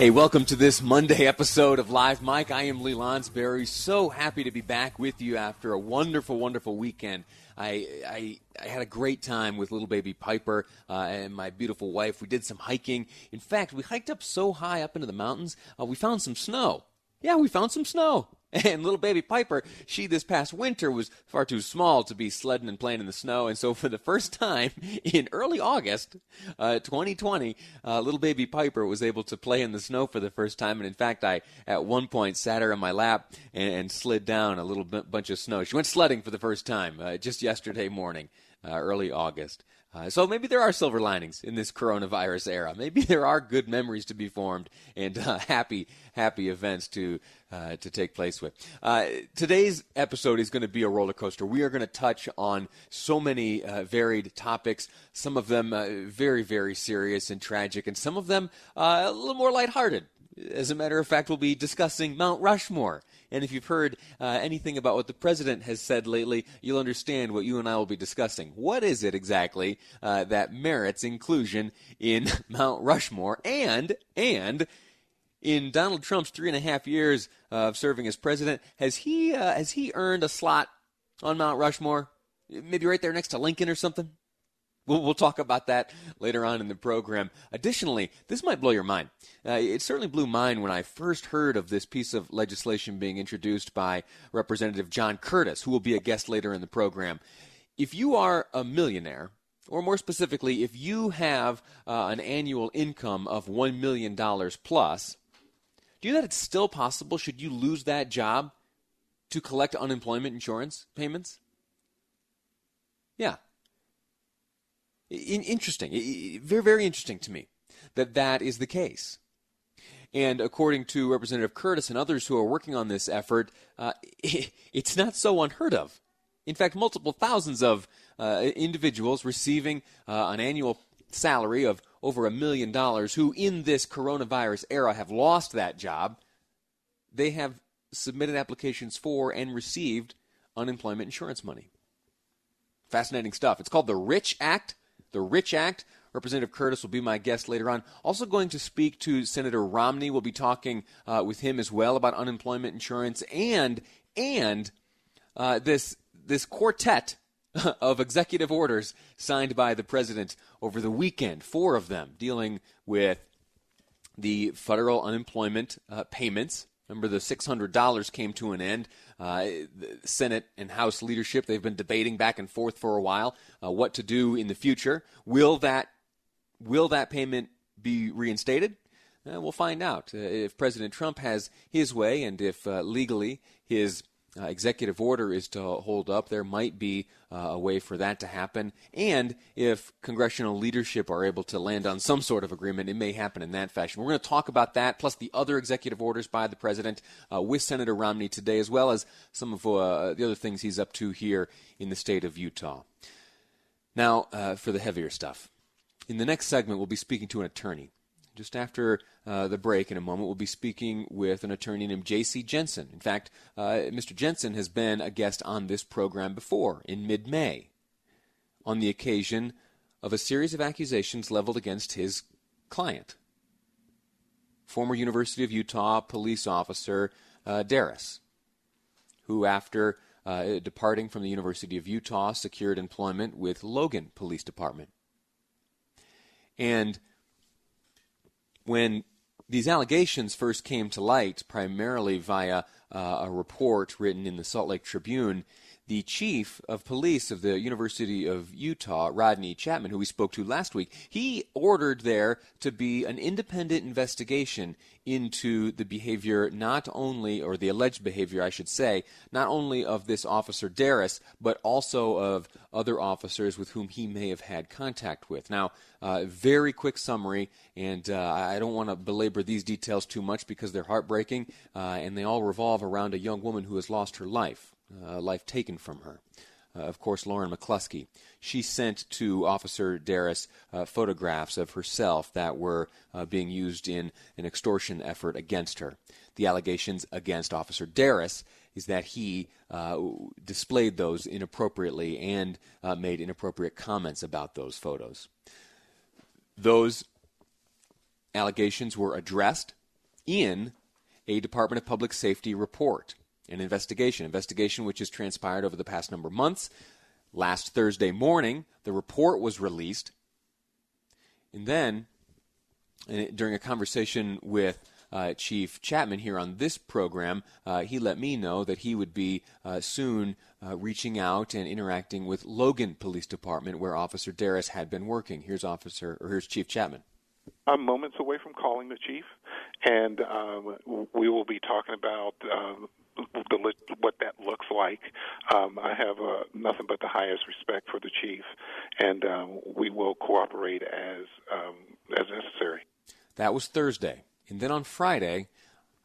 Hey, welcome to this Monday episode of Live Mic. I am Lee Lonsberry. So happy to be back with you after a wonderful, wonderful weekend. I, I, I had a great time with little baby Piper uh, and my beautiful wife. We did some hiking. In fact, we hiked up so high up into the mountains, uh, we found some snow. Yeah, we found some snow. And little baby Piper, she this past winter was far too small to be sledding and playing in the snow. And so for the first time in early August, uh, 2020, uh, little baby Piper was able to play in the snow for the first time. And in fact, I at one point sat her on my lap and, and slid down a little b- bunch of snow. She went sledding for the first time uh, just yesterday morning, uh, early August. Uh, so maybe there are silver linings in this coronavirus era. Maybe there are good memories to be formed and uh, happy, happy events to uh, to take place with. Uh, today's episode is going to be a roller coaster. We are going to touch on so many uh, varied topics. Some of them uh, very, very serious and tragic, and some of them a little more lighthearted. As a matter of fact, we'll be discussing Mount Rushmore and if you've heard uh, anything about what the president has said lately, you'll understand what you and I will be discussing. What is it exactly uh, that merits inclusion in Mount Rushmore? And, and, in Donald Trump's three and a half years of serving as president, has he uh, has he earned a slot on Mount Rushmore? Maybe right there next to Lincoln or something. We'll, we'll talk about that later on in the program. Additionally, this might blow your mind. Uh, it certainly blew mine when I first heard of this piece of legislation being introduced by Representative John Curtis, who will be a guest later in the program. If you are a millionaire, or more specifically, if you have uh, an annual income of $1 million plus, do you know that it's still possible, should you lose that job, to collect unemployment insurance payments? Yeah, in, interesting, very, very interesting to me that that is the case. And according to Representative Curtis and others who are working on this effort, uh, it's not so unheard of. In fact, multiple thousands of uh, individuals receiving uh, an annual salary of over a million dollars who, in this coronavirus era, have lost that job, they have submitted applications for and received unemployment insurance money. Fascinating stuff. It's called the Rich Act the Rich Act. Representative Curtis will be my guest later on. Also, going to speak to Senator Romney. We'll be talking uh, with him as well about unemployment insurance and and uh, this this quartet of executive orders signed by the president over the weekend. Four of them dealing with the federal unemployment uh, payments. Remember, the $600 came to an end. Uh, Senate and House leadership, they've been debating back and forth for a while uh, what to do in the future. Will that, will that payment be reinstated? Uh, we'll find out. Uh, if President Trump has his way and if uh, legally his uh, executive order is to hold up, there might be uh, a way for that to happen. And if congressional leadership are able to land on some sort of agreement, it may happen in that fashion. We're going to talk about that, plus the other executive orders by the president uh, with Senator Romney today, as well as some of uh, the other things he's up to here in the state of Utah. Now, uh, for the heavier stuff. In the next segment, we'll be speaking to an attorney. Just after uh, the break, in a moment, we'll be speaking with an attorney named J.C. Jensen. In fact, uh, Mr. Jensen has been a guest on this program before in mid May on the occasion of a series of accusations leveled against his client, former University of Utah police officer uh, Deras, who, after uh, departing from the University of Utah, secured employment with Logan Police Department. And when these allegations first came to light, primarily via uh, a report written in the Salt Lake Tribune, the chief of police of the University of Utah, Rodney Chapman, who we spoke to last week, he ordered there to be an independent investigation into the behavior not only, or the alleged behavior, I should say, not only of this officer Deras, but also of other officers with whom he may have had contact with. Now, uh, very quick summary, and uh, I don't want to belabor these details too much because they're heartbreaking, uh, and they all revolve around a young woman who has lost her life uh, life taken from her. Uh, of course, Lauren McCluskey. She sent to Officer Deras uh, photographs of herself that were uh, being used in an extortion effort against her. The allegations against Officer Deras is that he uh, displayed those inappropriately and uh, made inappropriate comments about those photos. Those allegations were addressed in a Department of Public Safety report an investigation, investigation which has transpired over the past number of months. Last Thursday morning, the report was released. And then, during a conversation with uh, Chief Chapman here on this program, uh, he let me know that he would be uh, soon uh, reaching out and interacting with Logan Police Department, where Officer Deras had been working. Here's Officer, or here's Chief Chapman. I'm moments away from calling the chief, and um, we will be talking about um, the, what that looks like. Um, I have uh, nothing but the highest respect for the chief, and um, we will cooperate as um, as necessary. That was Thursday, and then on Friday.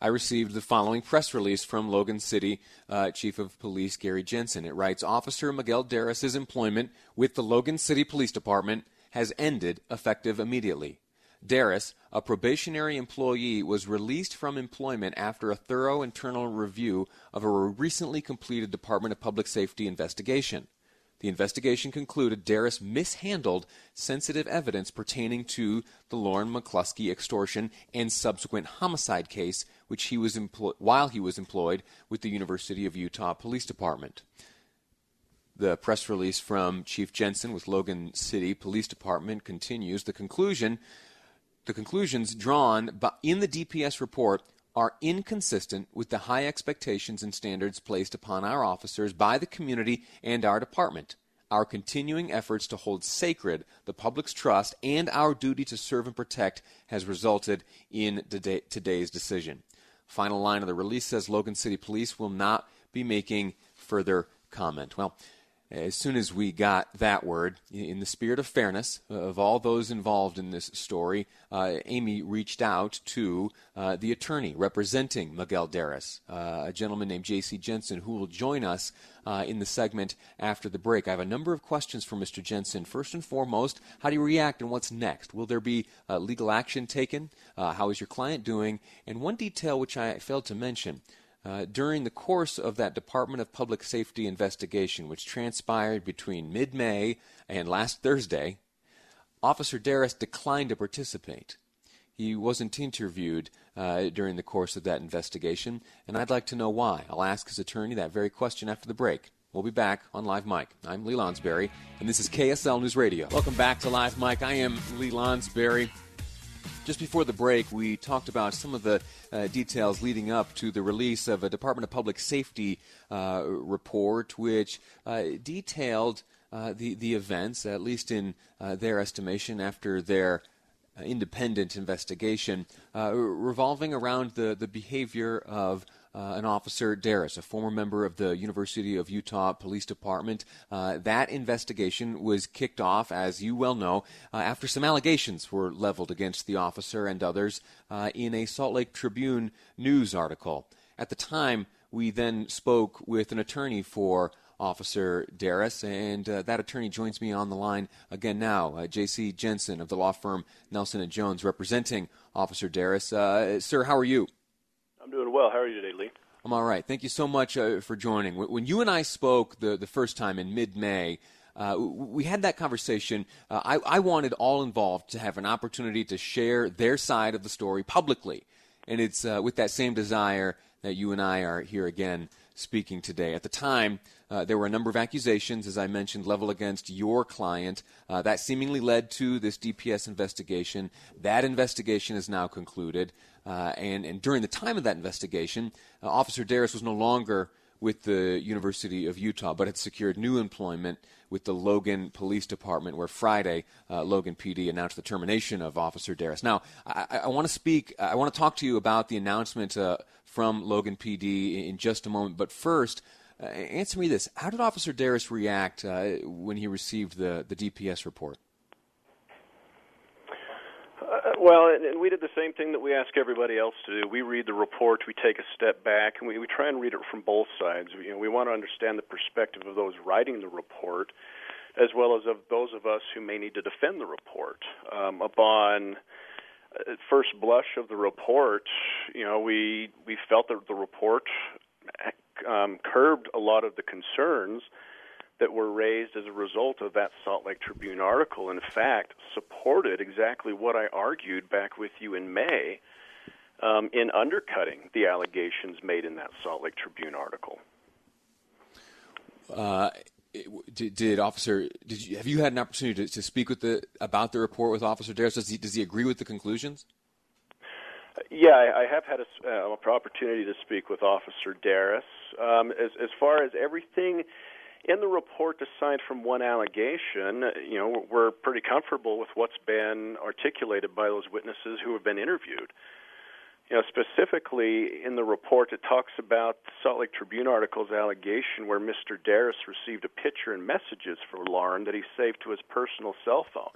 I received the following press release from Logan City uh, Chief of Police Gary Jensen. It writes Officer Miguel Deras's employment with the Logan City Police Department has ended effective immediately. Deras, a probationary employee, was released from employment after a thorough internal review of a recently completed Department of Public Safety investigation. The investigation concluded Deras mishandled sensitive evidence pertaining to the Lauren McCluskey extortion and subsequent homicide case, which he was while he was employed with the University of Utah Police Department. The press release from Chief Jensen with Logan City Police Department continues. The conclusion the conclusions drawn in the DPS report are inconsistent with the high expectations and standards placed upon our officers by the community and our department. Our continuing efforts to hold sacred the public's trust and our duty to serve and protect has resulted in today's decision. Final line of the release says Logan City Police will not be making further comment. Well, as soon as we got that word, in the spirit of fairness of all those involved in this story, uh, Amy reached out to uh, the attorney representing Miguel Deras, uh, a gentleman named J.C. Jensen, who will join us uh, in the segment after the break. I have a number of questions for Mr. Jensen. First and foremost, how do you react and what's next? Will there be uh, legal action taken? Uh, how is your client doing? And one detail which I failed to mention. Uh, during the course of that Department of Public Safety investigation, which transpired between mid May and last Thursday, Officer Deras declined to participate. He wasn't interviewed uh, during the course of that investigation, and I'd like to know why. I'll ask his attorney that very question after the break. We'll be back on Live Mic. I'm Lee Lonsberry, and this is KSL News Radio. Welcome back to Live Mic. I am Lee Lonsberry. Just before the break, we talked about some of the uh, details leading up to the release of a Department of Public Safety uh, report, which uh, detailed uh, the the events, at least in uh, their estimation, after their uh, independent investigation, revolving around the the behavior of uh, an officer, Deras, a former member of the University of Utah Police Department. Uh, that investigation was kicked off, as you well know, uh, after some allegations were leveled against the officer and others uh, in a Salt Lake Tribune news article. At the time, we then spoke with an attorney for Officer Deras, and uh, that attorney joins me on the line again now, uh, J.C. Jensen of the law firm Nelson and Jones, representing Officer Deras. Uh, sir, how are you? I'm doing well. How are you today, Lee? I'm all right. Thank you so much uh, for joining. When you and I spoke the, the first time in mid May, uh, we had that conversation. Uh, I, I, wanted all involved to have an opportunity to share their side of the story publicly. And it's uh, with that same desire that you and I are here again speaking today. At the time, uh, there were a number of accusations, as I mentioned, leveled against your client. Uh, that seemingly led to this DPS investigation. That investigation is now concluded. Uh, and, and during the time of that investigation, uh, Officer Deras was no longer with the University of Utah, but had secured new employment with the Logan Police Department, where Friday uh, Logan PD announced the termination of Officer Deras. Now, I, I want to speak, I want to talk to you about the announcement uh, from Logan PD in just a moment, but first, uh, answer me this: How did Officer Deras react uh, when he received the the DPS report? Uh, well, and we did the same thing that we ask everybody else to do. We read the report, we take a step back, and we, we try and read it from both sides. We, you know, we want to understand the perspective of those writing the report, as well as of those of us who may need to defend the report. Um, upon uh, first blush of the report, you know, we we felt that the report um, curbed a lot of the concerns that were raised as a result of that Salt Lake Tribune article. In fact, supported exactly what I argued back with you in May um, in undercutting the allegations made in that Salt Lake Tribune article. Uh, did, did, Officer did you have you had an opportunity to, to speak with the about the report with Officer Deras? Does he does he agree with the conclusions? Yeah, I, I have had a, uh, opportunity to speak with Officer Deras. Um, as, as far as everything in the report, aside from one allegation, you know, we're pretty comfortable with what's been articulated by those witnesses who have been interviewed. You know, specifically in the report, it talks about Salt Lake Tribune article's allegation where Mr. Deras received a picture and messages from Lauren that he saved to his personal cell phone.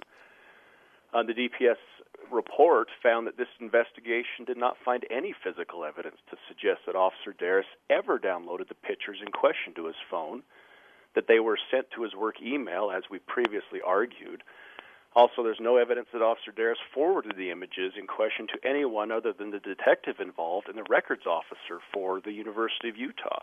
Uh, the DPS report found that this investigation did not find any physical evidence to suggest that Officer Deras ever downloaded the pictures in question to his phone, that they were sent to his work email, as we previously argued. Also, there's no evidence that Officer Deras forwarded the images in question to anyone other than the detective involved and the records officer for the University of Utah.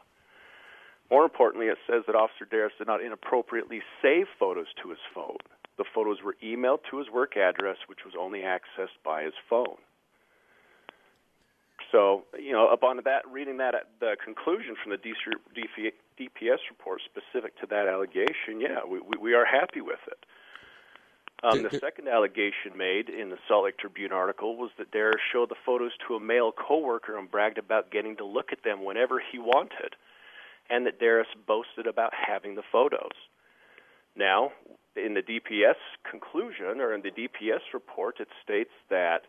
More importantly, it says that Officer Deras did not inappropriately save photos to his phone. The photos were emailed to his work address, which was only accessed by his phone. So, you know, upon that, reading that, the conclusion from the DPS report specific to that allegation, yeah, we, we are happy with it. Um, the second allegation made in the Salt Lake Tribune article was that Deras showed the photos to a male coworker and bragged about getting to look at them whenever he wanted, and that Deras boasted about having the photos. Now, in the DPS conclusion or in the DPS report, it states that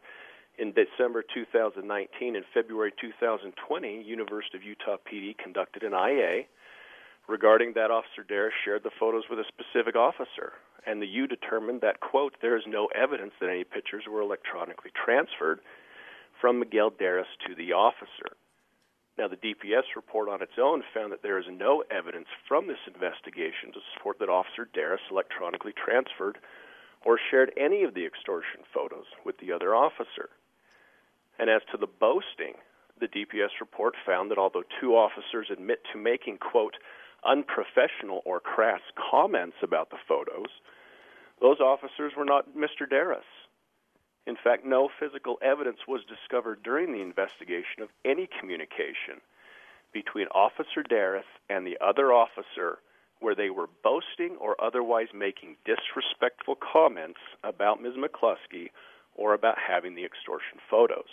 in December 2019 and February 2020, University of Utah PD conducted an IA regarding that Officer Deras shared the photos with a specific officer, and the U determined that quote there is no evidence that any pictures were electronically transferred from Miguel Deras to the officer. Now, the DPS report on its own found that there is no evidence from this investigation to support that Officer Deras electronically transferred or shared any of the extortion photos with the other officer. And as to the boasting, the DPS report found that although two officers admit to making, quote, unprofessional or crass comments about the photos, those officers were not Mr. Deras. In fact, no physical evidence was discovered during the investigation of any communication between Officer Deras and the other officer where they were boasting or otherwise making disrespectful comments about Ms. McCluskey or about having the extortion photos.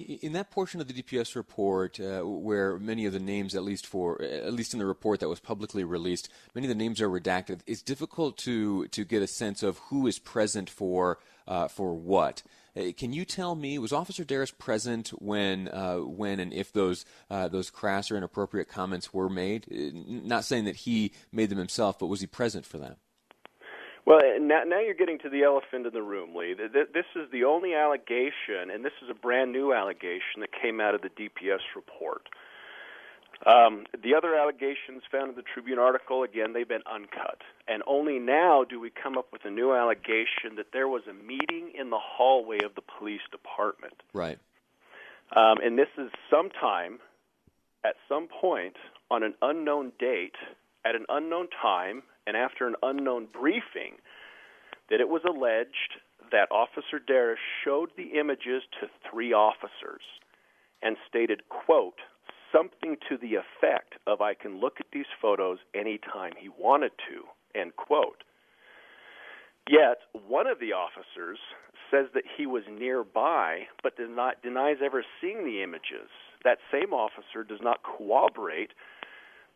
In that portion of the DPS report, uh, where many of the names, at least for at least in the report that was publicly released, many of the names are redacted. It's difficult to to get a sense of who is present for uh, for what. Uh, can you tell me was Officer Deras present when uh, when and if those uh, those crass or inappropriate comments were made? Uh, not saying that he made them himself, but was he present for them? Well, now, now you're getting to the elephant in the room, Lee. This is the only allegation, and this is a brand new allegation that came out of the DPS report. Um, the other allegations found in the Tribune article, again, they've been uncut. And only now do we come up with a new allegation that there was a meeting in the hallway of the police department. Right. Um, and this is sometime, at some point, on an unknown date, at an unknown time, and after an unknown briefing, that it was alleged that Officer Deras showed the images to three officers and stated, quote, something to the effect of I can look at these photos anytime he wanted to, end quote. Yet one of the officers says that he was nearby but does not, denies ever seeing the images. That same officer does not corroborate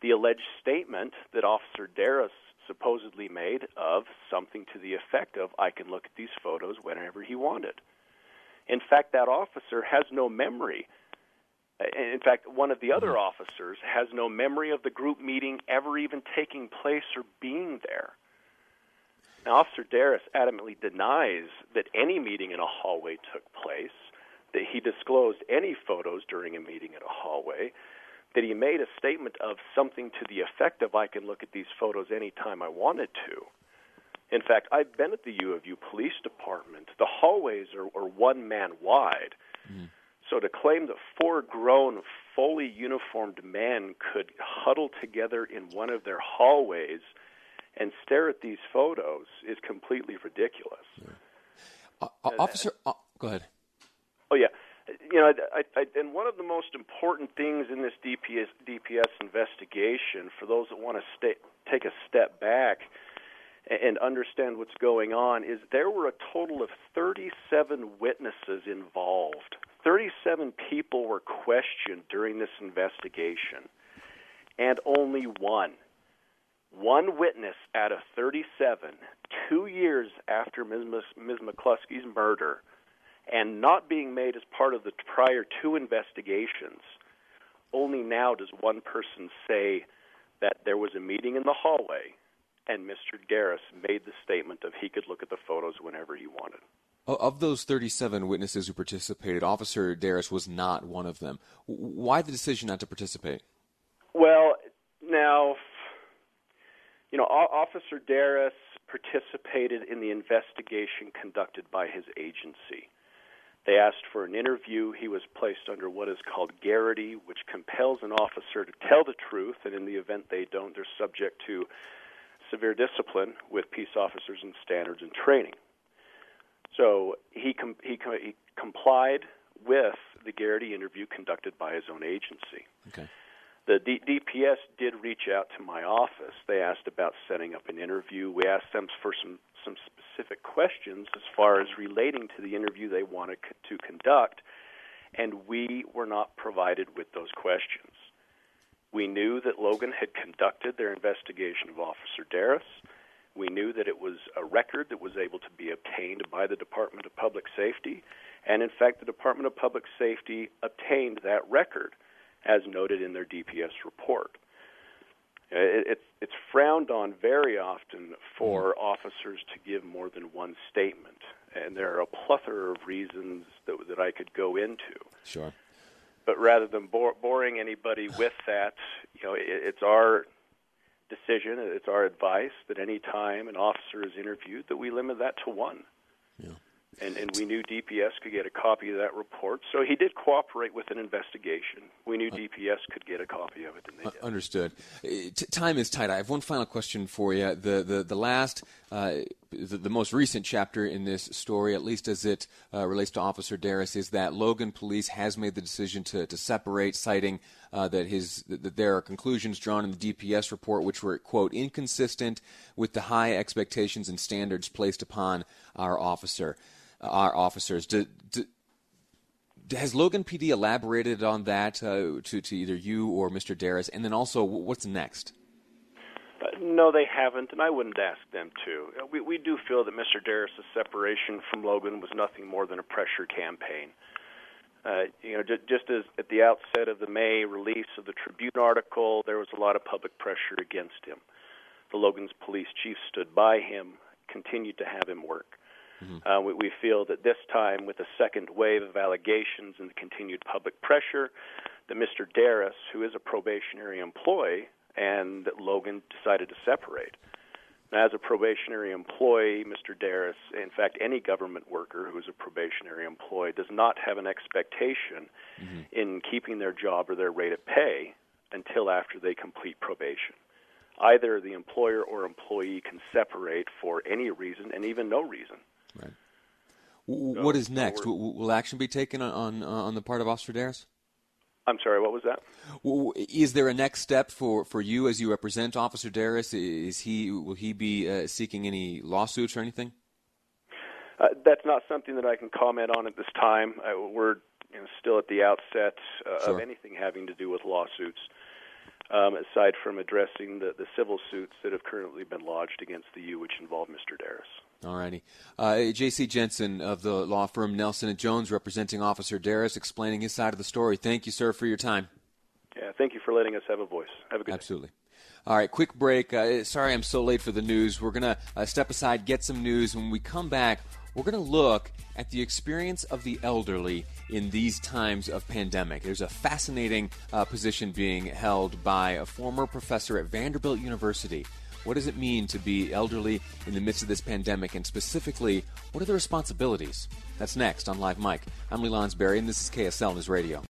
the alleged statement that Officer Deras supposedly made of something to the effect of, I can look at these photos whenever he wanted. In fact, that officer has no memory. In fact, one of the other mm-hmm. officers has no memory of the group meeting ever even taking place or being there. Now, Officer Deras adamantly denies that any meeting in a hallway took place, that he disclosed any photos during a meeting in a hallway, that he made a statement of something to the effect of, I can look at these photos anytime I wanted to. In fact, I've been at the U of U Police Department. The hallways are, are one man wide. Mm. So to claim that four grown, fully uniformed men could huddle together in one of their hallways and stare at these photos is completely ridiculous. Yeah. Uh, uh, officer, uh, go ahead. You know, I, I, and one of the most important things in this DPS DPS investigation, for those that want to stay, take a step back and understand what's going on, is there were a total of 37 witnesses involved. 37 people were questioned during this investigation, and only one one witness out of 37, two years after Ms. Ms. McCluskey's murder, and not being made as part of the prior two investigations, only now does one person say that there was a meeting in the hallway and Mr. Deras made the statement of he could look at the photos whenever he wanted. Of those 37 witnesses who participated, Officer Deras was not one of them. Why the decision not to participate? Well, now you know, Officer Deras participated in the investigation conducted by his agency. They asked for an interview. He was placed under what is called garrity, which compels an officer to tell the truth, and in the event they don't, they're subject to severe discipline with peace officers and standards and training. So he, com- he, com- he complied with the garrity interview conducted by his own agency. Okay. The D- DPS did reach out to my office. They asked about setting up an interview. We asked them for some some specific questions as far as relating to the interview they wanted to conduct, and we were not provided with those questions. We knew that Logan had conducted their investigation of Officer Deras. We knew that it was a record that was able to be obtained by the Department of Public Safety, and in fact, the Department of Public Safety obtained that record as noted in their DPS report. It's it's frowned on very often for mm. officers to give more than one statement, and there are a plethora of reasons that that I could go into. Sure. But rather than bore, boring anybody with that, you know, it, it's our decision, it's our advice that any time an officer is interviewed, that we limit that to one. Yeah and, and we knew DPS could get a copy of that report. So he did cooperate with an investigation. We knew DPS could get a copy of it, and they did. Understood. Uh, t- time is tight. I have one final question for you. The the the last. Uh, the, the, most recent chapter in this story, at least as it uh, relates to Officer Deras, is that Logan Police has made the decision to, to separate, citing uh, that his that there are conclusions drawn in the DPS report which were quote inconsistent with the high expectations and standards placed upon our officer our officers. Do, do, has Logan PD elaborated on that uh, to, to either you or Mr. Deras? And then also, what's next? Uh, no, they haven't, and I wouldn't ask them to. Uh, we, we do feel that Mr. Deras' separation from Logan was nothing more than a pressure campaign. Uh, you know, just, just as at the outset of the May release of the Tribune article, there was a lot of public pressure against him. The Logan's police chief stood by him, continued to have him work. Mm-hmm. Uh, we, we feel that this time, with the second wave of allegations and the continued public pressure, that Mr. Deras, who is a probationary employee, and that Logan decided to separate. Now, as a probationary employee, Mr. Deras, in fact, any government worker who is a probationary employee, does not have an expectation mm-hmm. in keeping their job or their rate of pay until after they complete probation. Either the employer or employee can separate for any reason and even no reason. Right. what is next? will, will, action be taken on on, uh, on the part of Officer Deras? I'm sorry, what was that? Is there a next step for, for you as you represent Officer Deras? Is he will he be uh, seeking any lawsuits or anything? Uh, that's not something that I can comment on at this time. Uh, we're you know, still at the outset uh, sure. of anything having to do with lawsuits. Um, aside from addressing the, the civil suits that have currently been lodged against the U, which involve Mr. Deras. All righty. Uh, J.C. Jensen of the law firm Nelson and Jones, representing Officer Deras, explaining his side of the story. Thank you, sir, for your time. Yeah, thank you for letting us have a voice. Have a good Absolutely. Day. All right, quick break. Uh, sorry I'm so late for the news. We're going to uh, step aside, get some news. When we come back, we're going to look at the experience of the elderly in these times of pandemic. There's a fascinating uh, position being held by a former professor at Vanderbilt University. What does it mean to be elderly in the midst of this pandemic, and specifically, what are the responsibilities? That's next on Live Mic. I'm Lee Lonsberry, and this is KSL News Radio.